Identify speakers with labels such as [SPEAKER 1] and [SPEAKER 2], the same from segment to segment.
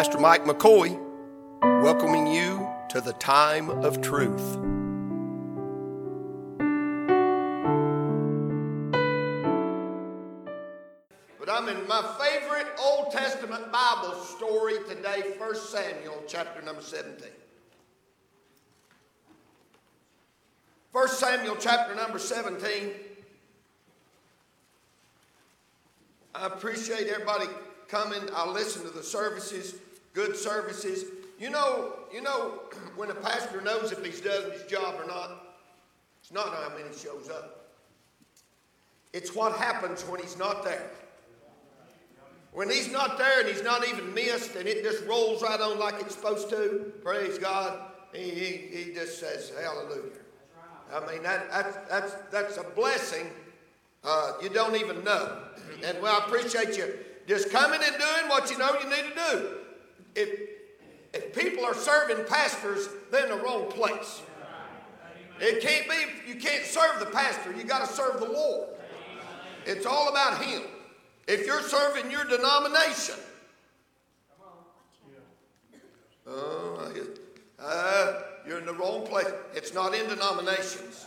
[SPEAKER 1] Pastor Mike McCoy, welcoming you to the time of truth. But I'm in my favorite Old Testament Bible story today, 1 Samuel chapter number 17. 1 Samuel chapter number 17. I appreciate everybody coming. I listen to the services, good services. You know, you know, when a pastor knows if he's done his job or not, it's not how many shows up. It's what happens when he's not there. When he's not there and he's not even missed and it just rolls right on like it's supposed to, praise God, he, he, he just says, Hallelujah. I mean, that, that's, that's, that's a blessing uh, you don't even know. And well, I appreciate you just coming and doing what you know you need to do. If, if people are serving pastors, they're in the wrong place. It can't be, you can't serve the pastor, you got to serve the Lord. It's all about Him. If you're serving your denomination, uh, uh, you're in the wrong place. It's not in denominations.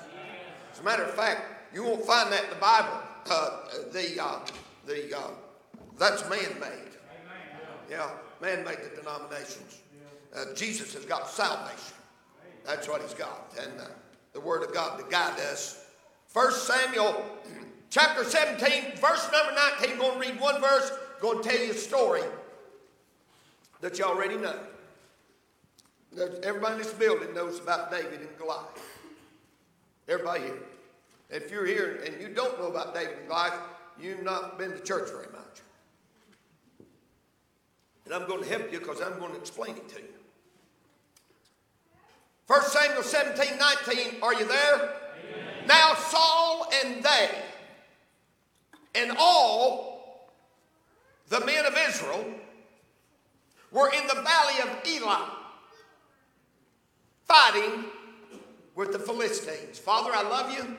[SPEAKER 1] As a matter of fact, you won't find that in the Bible. Uh, the uh, the uh, that's man-made. Yeah, man-made the denominations. Uh, Jesus has got salvation. That's what he's got, and uh, the Word of God to guide us. First Samuel chapter 17, verse number 19. I'm Going to read one verse. Going to tell you a story that you already know. Everybody in this building knows about David and Goliath. Everybody here. If you're here and you don't know about David and Goliath, you've not been to church very much. And I'm going to help you because I'm going to explain it to you. 1 Samuel 17, 19, are you there? Amen. Now Saul and they and all the men of Israel were in the valley of Elah fighting with the Philistines. Father, I love you.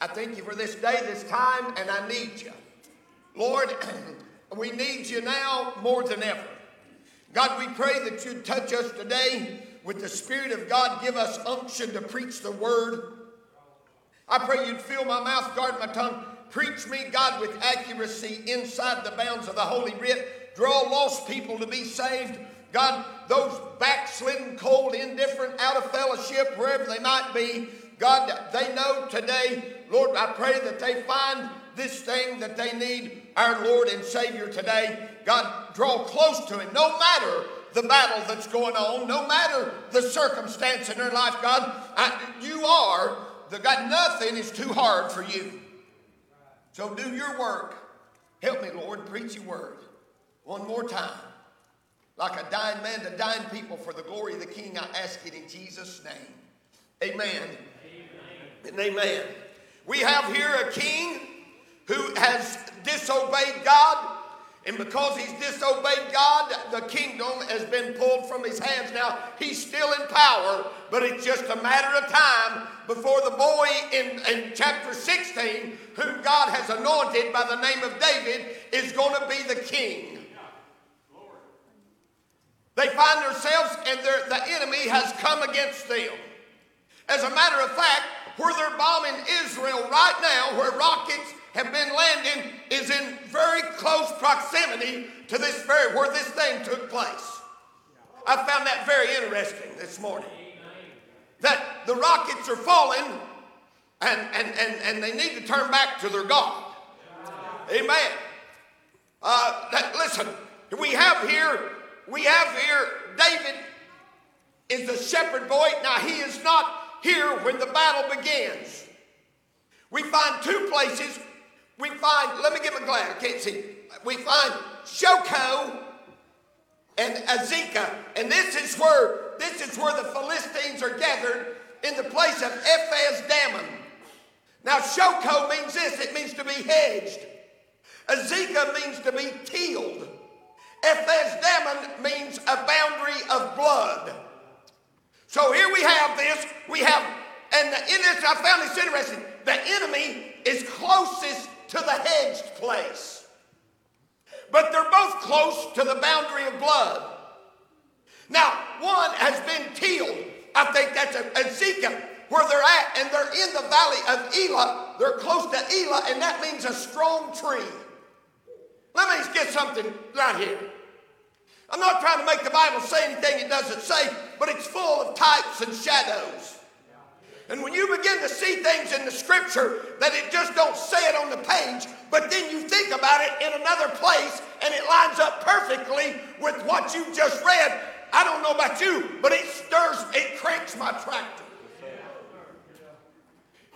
[SPEAKER 1] I thank you for this day, this time, and I need you. Lord, we need you now more than ever. God, we pray that you'd touch us today with the Spirit of God. Give us unction to preach the word. I pray you'd fill my mouth, guard my tongue. Preach me, God, with accuracy inside the bounds of the Holy Writ. Draw lost people to be saved. God, those backslidden, cold, indifferent, out of fellowship, wherever they might be, God, they know today, Lord, I pray that they find this thing that they need, our Lord and Savior today. God, draw close to Him, no matter the battle that's going on, no matter the circumstance in their life, God, I, you are the God, nothing is too hard for you. So do your work. Help me, Lord, preach your word. One more time. Like a dying man to dying people for the glory of the King, I ask it in Jesus' name. Amen. amen. And amen. We have here a king who has disobeyed God. And because he's disobeyed God, the kingdom has been pulled from his hands. Now, he's still in power, but it's just a matter of time before the boy in, in chapter 16, whom God has anointed by the name of David, is going to be the king. They find themselves and the enemy has come against them. As a matter of fact, where they're bombing Israel right now, where rockets have been landing, is in very close proximity to this very where this thing took place. I found that very interesting this morning. That the rockets are falling and, and, and, and they need to turn back to their God. Amen. Uh, that, listen, we have here, we have here David is the shepherd boy. Now he is not here when the battle begins. We find two places. We find, let me give a glance, I can't see. We find Shoko and Azekah. And this is where this is where the Philistines are gathered in the place of Ephes Dammim. Now Shoko means this, it means to be hedged. Azekah means to be tilled. Ephes Dammim means a boundary of blood. So here we have this. We have, and in this, I found this interesting. The enemy is closest to the hedged place, but they're both close to the boundary of blood. Now, one has been killed. I think that's Ezekiel, where they're at, and they're in the valley of Elah. They're close to Elah, and that means a strong tree. Let me get something right here. I'm not trying to make the Bible say anything it doesn't say, but it's full of types and shadows. And when you begin to see things in the scripture that it just don't say it on the page, but then you think about it in another place and it lines up perfectly with what you just read, I don't know about you, but it stirs, it cranks my tractor.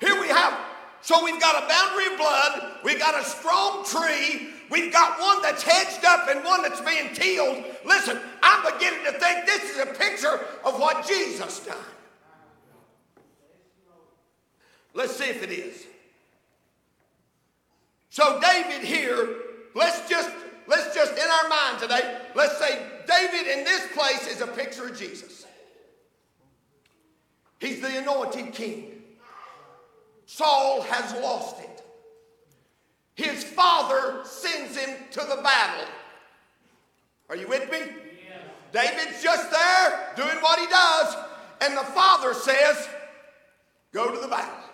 [SPEAKER 1] Here we have, so we've got a boundary of blood, we've got a strong tree, we've got one that's hedged up and one that's being tilled. Listen, I'm beginning to think this is a picture of what Jesus done. Let's see if it is. So David here, let's just let's just in our mind today, let's say David in this place is a picture of Jesus. He's the anointed king. Saul has lost it. His father sends him to the battle. Are you with me? David's just there doing what he does, and the father says, Go to the battle.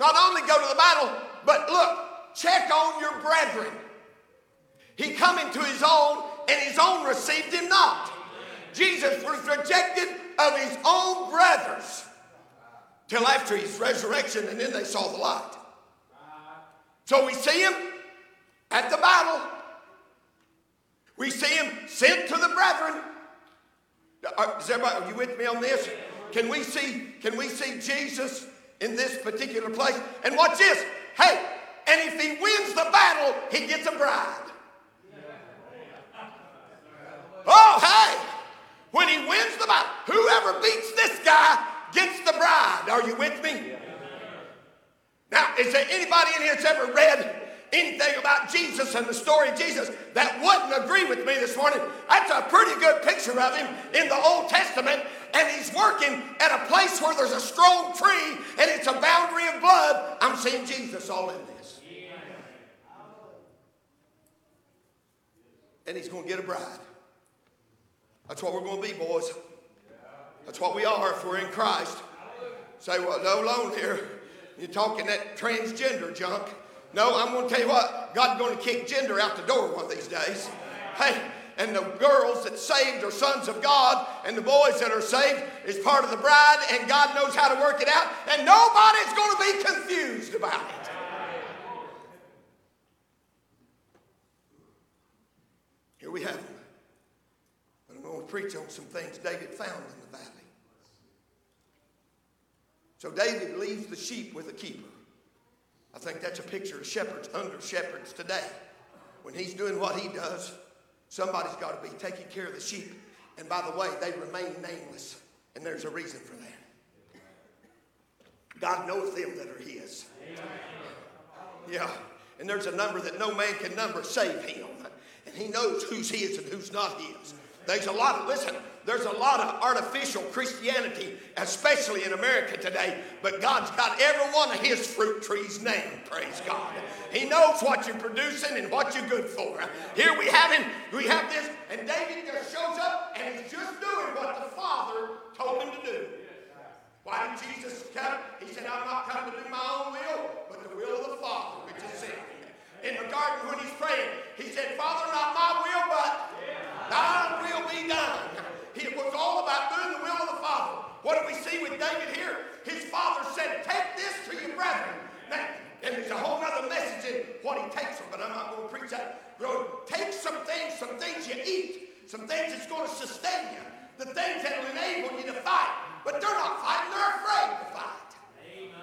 [SPEAKER 1] Not only go to the battle, but look, check on your brethren. He come into his own, and his own received him not. Jesus was rejected of his own brothers till after his resurrection, and then they saw the light. So we see him at the battle. We see him sent to the brethren. Uh, is everybody, are you with me on this? Can we see, can we see Jesus in this particular place. And watch this. Hey, and if he wins the battle, he gets a bride. Oh, hey, when he wins the battle, whoever beats this guy gets the bride. Are you with me? Now, is there anybody in here that's ever read anything about Jesus and the story of Jesus that wouldn't agree with me this morning? That's a pretty good picture of him in the Old Testament and he's working at a place where there's a strong tree and it's a boundary of blood, I'm seeing Jesus all in this. And he's going to get a bride. That's what we're going to be, boys. That's what we are if we're in Christ. Say, well, no alone here. You're talking that transgender junk. No, I'm going to tell you what, God's going to kick gender out the door one of these days. Hey, and the girls that saved are sons of God, and the boys that are saved is part of the bride, and God knows how to work it out, and nobody's going to be confused about it. Here we have him. But I'm going to preach on some things David found in the valley. So David leaves the sheep with a keeper. I think that's a picture of shepherds under shepherds today. When he's doing what he does, Somebody's got to be taking care of the sheep. And by the way, they remain nameless. And there's a reason for that. God knows them that are His. Yeah. And there's a number that no man can number save Him. And He knows who's His and who's not His. There's a lot of, listen, there's a lot of artificial Christianity, especially in America today, but God's got every one of His fruit trees named, praise God. He knows what you're producing and what you're good for. Here we have him, we have this, and David just shows up and he's just doing what the Father told him to do. Why did Jesus come? He said, I'm not coming to do my own will, but the will of the Father, which is sent In the garden when he's praying, he said, Father, not my will, but thine will be done. It was all about doing the will of the Father. What do we see with David here? His father said, Take this to your brethren. Now, and there's a whole other message in what he takes them, but I'm not going to preach that. Bro, take some things, some things you eat, some things that's going to sustain you, the things that will enable you to fight. But they're not fighting, they're afraid to fight. Amen.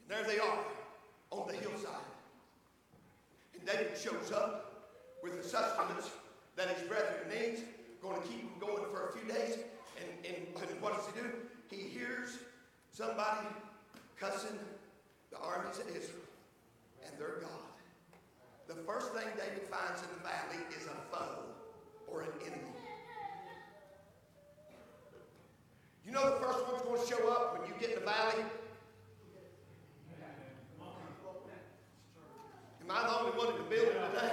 [SPEAKER 1] And there they are on the hillside. And David shows up with the sustenance that his brethren needs, going to keep him going for a few days. And, and, what does he do? He hears Somebody cussing the armies of Israel and their God. The first thing David finds in the valley is a foe or an enemy. You know the first one's going to show up when you get in the valley? Am I the only one in the building today?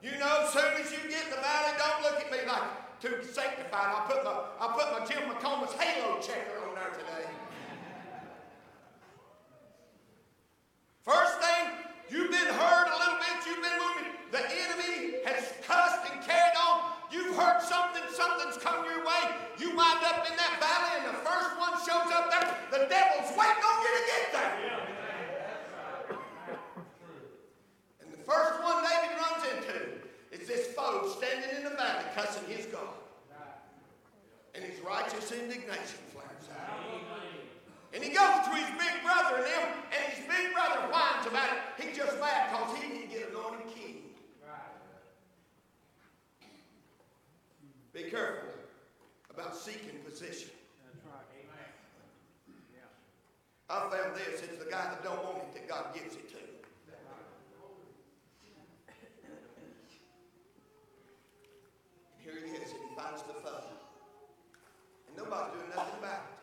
[SPEAKER 1] You know, as soon as you get in the valley, don't look at me like too sanctified. I put my I put my Jim McComas halo checker on there today. First thing, you've been hurt a little bit, you've been moving. The enemy has cussed and carried on. You've heard something, something's come your way. You wind up in that valley, and the first one shows up there. The devil's waiting on you to get there. Yeah. The first one David runs into is this foe standing in the valley cussing his God. And his righteous indignation flares out. And he goes to his big brother and him, and his big brother whines about it. He just mad because he didn't get anointed king. Be careful about seeking position. That's right. Amen. Yeah. I found this. It's the guy that don't want it that God gives it to. There. He finds the phone. And nobody's doing nothing about it.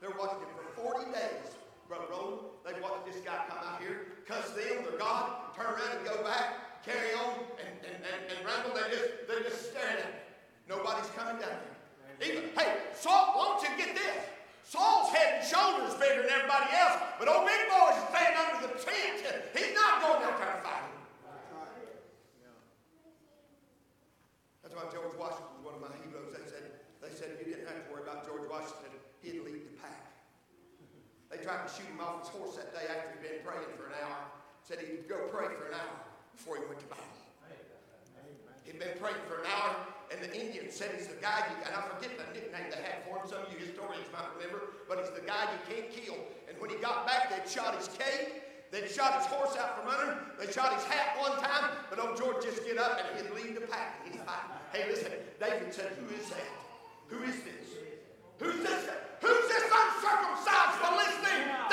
[SPEAKER 1] They're watching him for 40 days. Brother Roland, they watched this guy come out here, cuss them, their God, turn around and go back. Shot his cape. They shot his horse out from under him. They shot his hat one time, but old George just get up and he'd lead the pack. He's fighting. Hey, listen, David said, Who is that? Who is this? Who's this? Who's this uncircumcised Philistine?"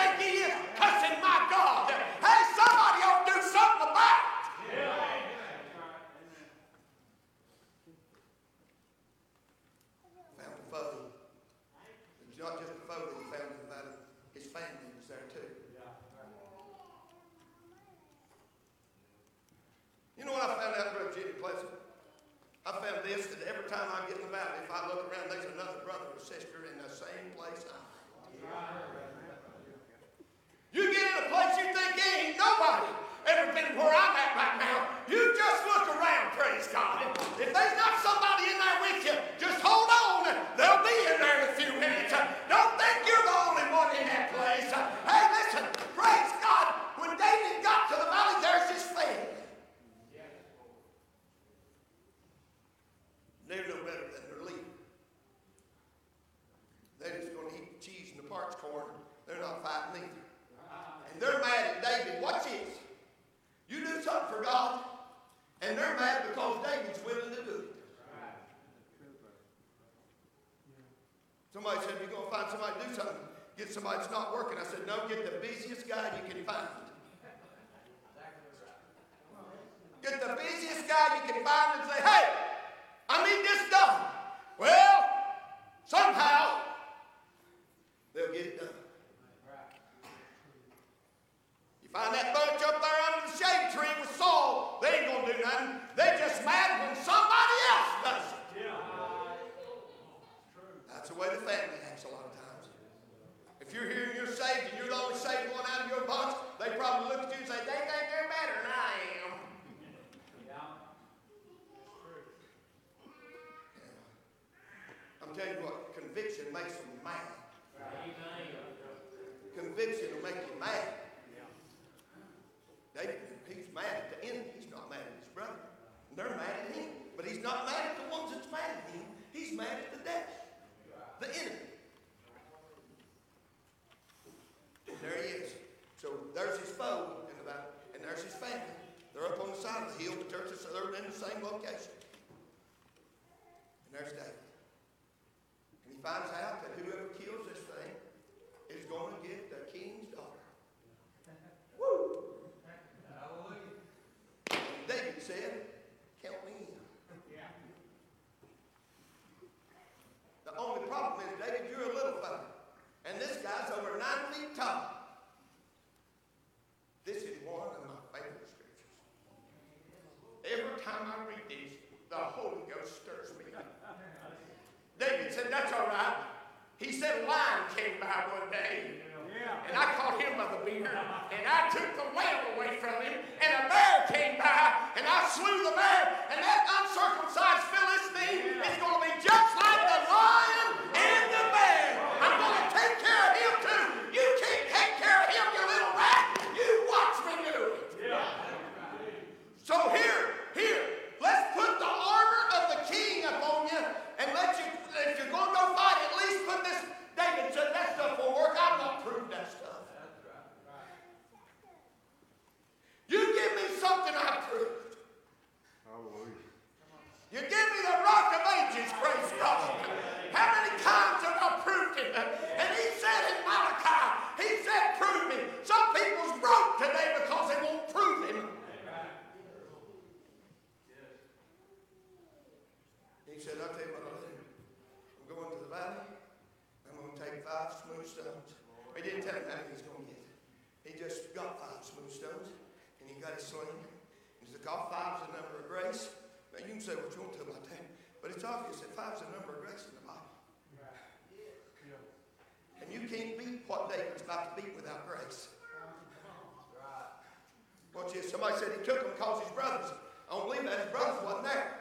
[SPEAKER 1] his. Somebody said he took them because his brothers. I don't believe that. His brothers wasn't there.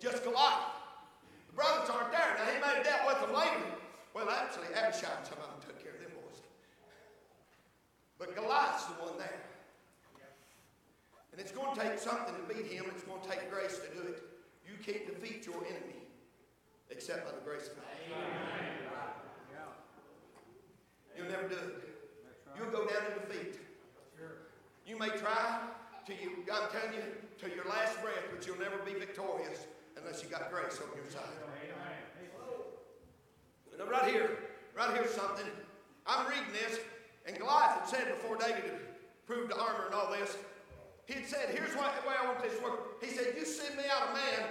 [SPEAKER 1] Just Goliath. The brothers aren't there. Now, he made a deal with them later. Well, actually, Abishai and some of them took care of them boys. But Goliath's the one there. And it's going to take something to beat him. It's going to take grace to do it. You can't defeat your enemy except by the grace of God. Amen. You'll never do it. You'll go down in defeat. You may try till you, I'm telling you, till your last breath, but you'll never be victorious unless you got grace on your side. Now, right here, right here's something. I'm reading this, and Goliath had said before David had proved the armor and all this, he had said, Here's why the way I want this to work. He said, You send me out a man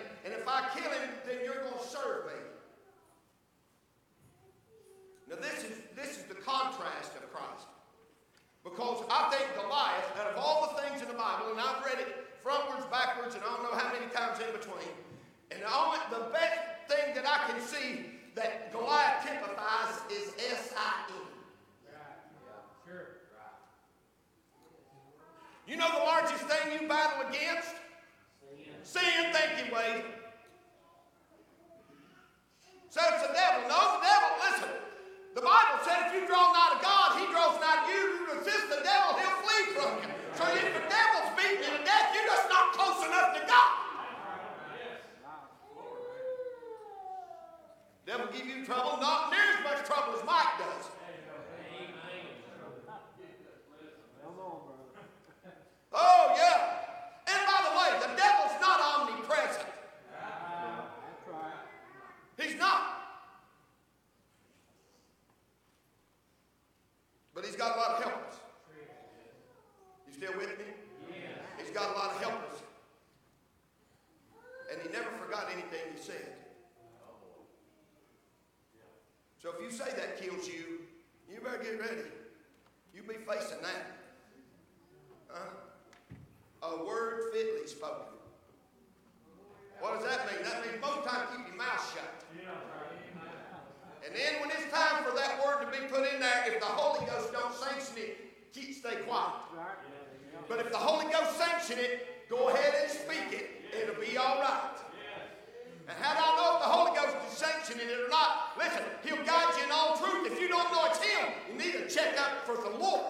[SPEAKER 1] for the Lord.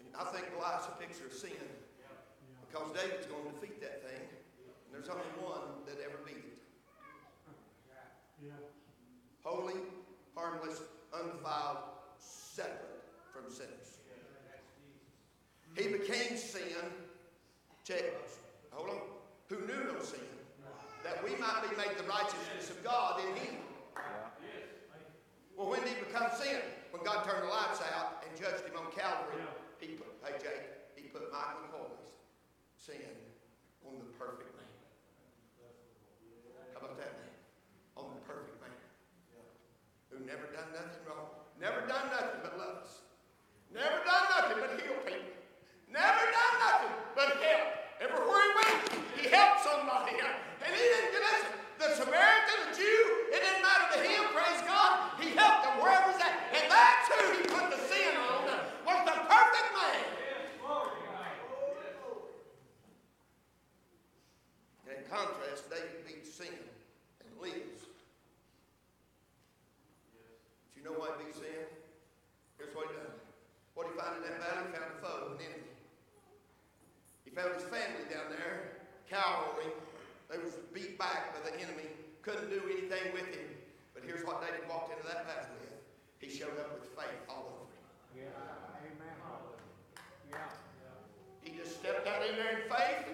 [SPEAKER 1] And I think Goliath's a picture of sin because David's going to defeat that thing, and there's only one that ever beat it. Holy, harmless, undefiled, separate from sinners. He became sin. Check. Hold on. Who knew no sin? that we might be made the righteousness of God in him. Well, when did he become sin? When God turned the lights out and judged him on Calvary, he put, hey Jake, he put Mike McCoy's sin on the perfect man. How about that man? On the perfect man. Who never done nothing wrong. Never done nothing there in faith.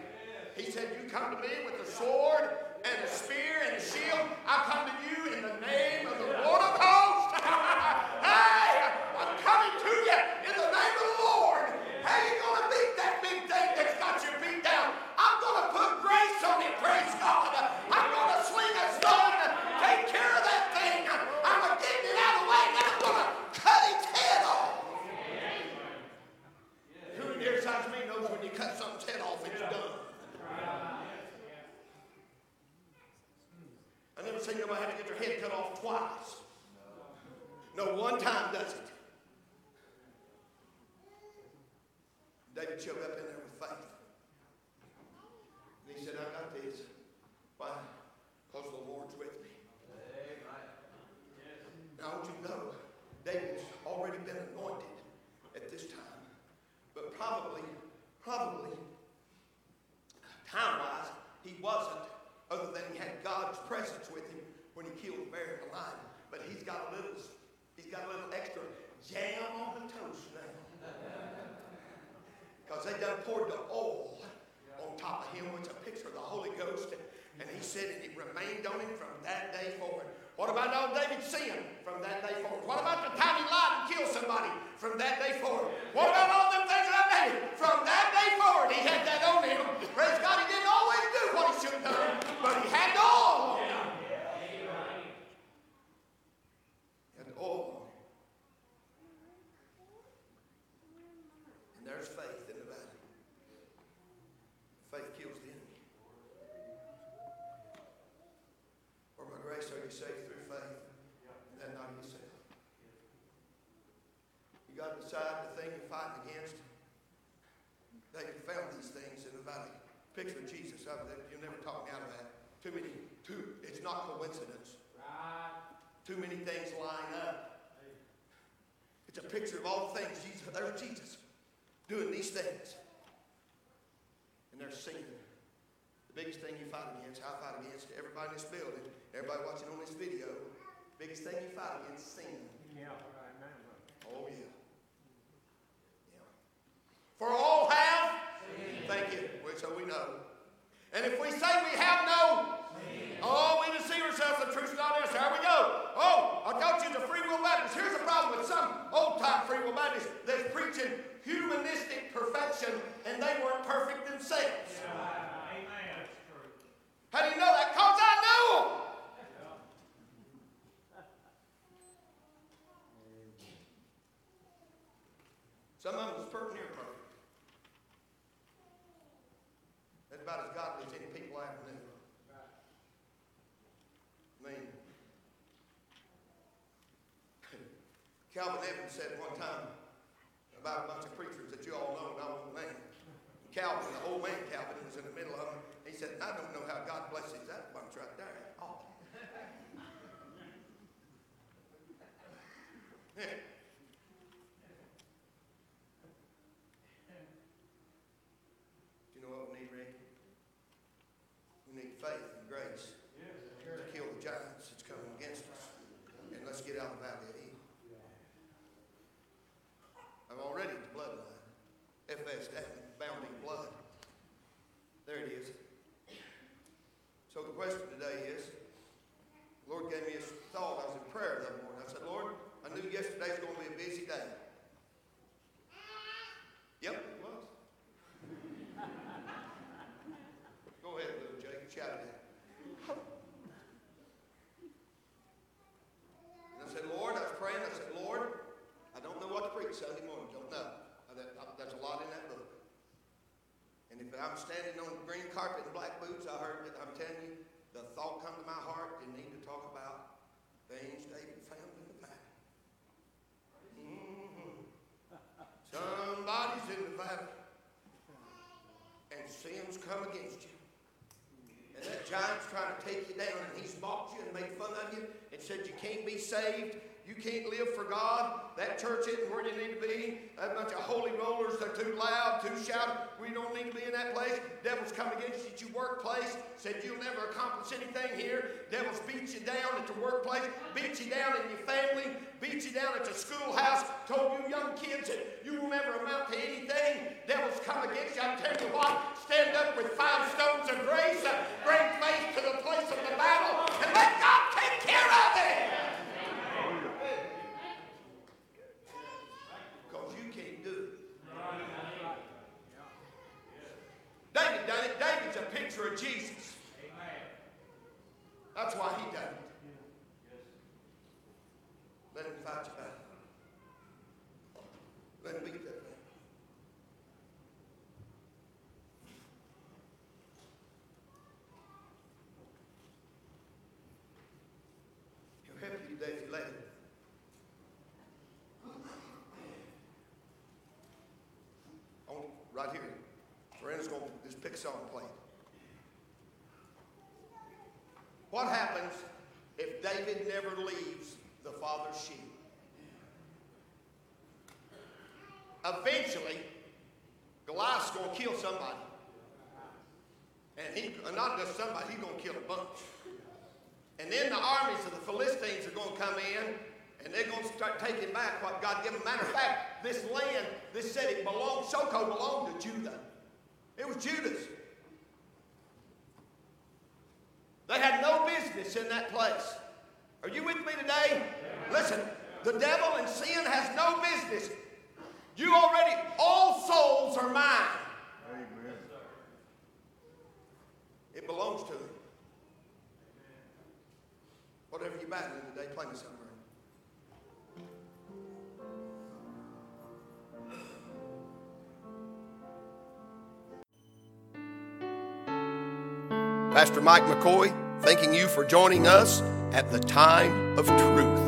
[SPEAKER 1] He said, You come to me with a sword and a spear and a shield. I come to you in the name of the Lord of hosts. hey, I'm coming to you in the name of the Lord. How you going to beat that big thing that's got you beat down? I'm going to put grace on it, praise God. I'm going to sling a stone and take care of that thing. I'm going to get it out of the way and I'm going to cut its head off. Who in here besides me knows when you cut something's head off, it's done. I never seen nobody have to get their head cut off twice. No, one time does it. David showed up in there with faith. And he said, I got this. Why? Because the Lord's with me. Now, I want you to know, David's already been anointed at this time. But probably, probably, time-wise, he wasn't, other than he had God's presence with him when he killed the bear and the lion. But he's got a little, he's got a little extra jam on the toast now. Because they done poured the oil on top of him, which is a picture of the Holy Ghost. And he said and it on him from that day forward. What about old David's sin from that day forward? What about the time he lied and killed somebody from that day forward? What about all them things that I made? From that day forward, he had that on him. Praise God, he didn't always do what he should have done, but he had the oil on him. He had the oil on him. And there's faith in the valley. Faith kills the enemy. For by grace are you saved through faith, and that not of yourself. You got to decide the thing you're fighting against. David found these things in the valley. Picture Jesus out of that. You'll never talk me out of that. Too many, not coincidence.
[SPEAKER 2] Right.
[SPEAKER 1] Too many things line up. It's a picture of all the things. Jesus, there's Jesus doing these things. And they're singing. The biggest thing you fight against, I fight against everybody in this building, everybody watching on this video, biggest thing you fight against is sin.
[SPEAKER 2] Yeah. Amen.
[SPEAKER 1] Oh, yeah. Yeah. For all have? Thank you. Well, so we know. And if we say we have no, oh, we deceive ourselves, the truth's not in us. There we go. Oh, I thought you was a free will Baptist. Here's the problem with some old time free will Baptists that's preaching humanistic perfection, and they weren't perfect themselves.
[SPEAKER 2] Amen. That's true.
[SPEAKER 1] How do you know that? Because I knew them. Some of them was pretty near perfect. That's about as godly as any people I ever knew. I mean, Calvin Evans said one time about a bunch of preachers that you all know, and I won't name. Calvin, the old man Calvin, was in the middle of them. He said, I don't know how God blesses that bunch right there. Oh. Yeah. Do you know what we need, Rick? We need faith and grace to kill the giants that's coming against us. And let's get out of the valley of evil. I'm already the bloodline. Ephes bound in blood. There it is. So the question today is, the Lord gave me this thought. I was in prayer that morning. I said, Lord, I knew yesterday's going to be a busy day. Yep, it was. Go ahead, little Jake. Shout it out. And I said, Lord, I was praying. I said, Lord, I don't know what to preach Sunday morning. Don't know. I, that, I, there's a lot in that book. And if I'm standing on green carpet and black boots, I heard it. I'm telling you, the thought come to my heart. You need to talk about things David found in the valley. Mhm. Somebody's in the valley, and sin's come against you. And that giant's trying to take you down, and he's mocked you and made fun of you and said you can't be saved. You can't live for God. That church isn't where you need to be. That bunch of holy rollers, they're too loud, too shouting. We don't need to be in that place. Devils come against you at your workplace, said you'll never accomplish anything here. Devils beat you down at your workplace, beat you down in your family, beat you down at your schoolhouse, told you young kids that you will never amount to anything. Devils come against you. I tell you what, stand up with five stones of grace, bring faith to the place of the battle, and let God take care of it. Because you can't do it. David done it. Picture Jesus. That's why he it. Let him fight your battle. Let him beat that man. He'll help you today if you let him. Right here. Miranda's going to just pick a song and play it. What happens if David never leaves the father's sheep? Eventually, Goliath's going to kill somebody. And he, uh, not just somebody, he's going to kill a bunch. And then the armies of the Philistines are going to come in and they're going to start taking back what God gave them. Matter of fact, this land, this city belonged, Soko belonged to Judah. It was Judah's. They had no business in that place. Are you with me today? Listen, the devil and sin has no business. You already, all souls are mine.
[SPEAKER 3] Amen.
[SPEAKER 1] It belongs to him. Whatever you're battling today, play me somewhere. Pastor Mike McCoy, thanking you for joining us at the time of truth.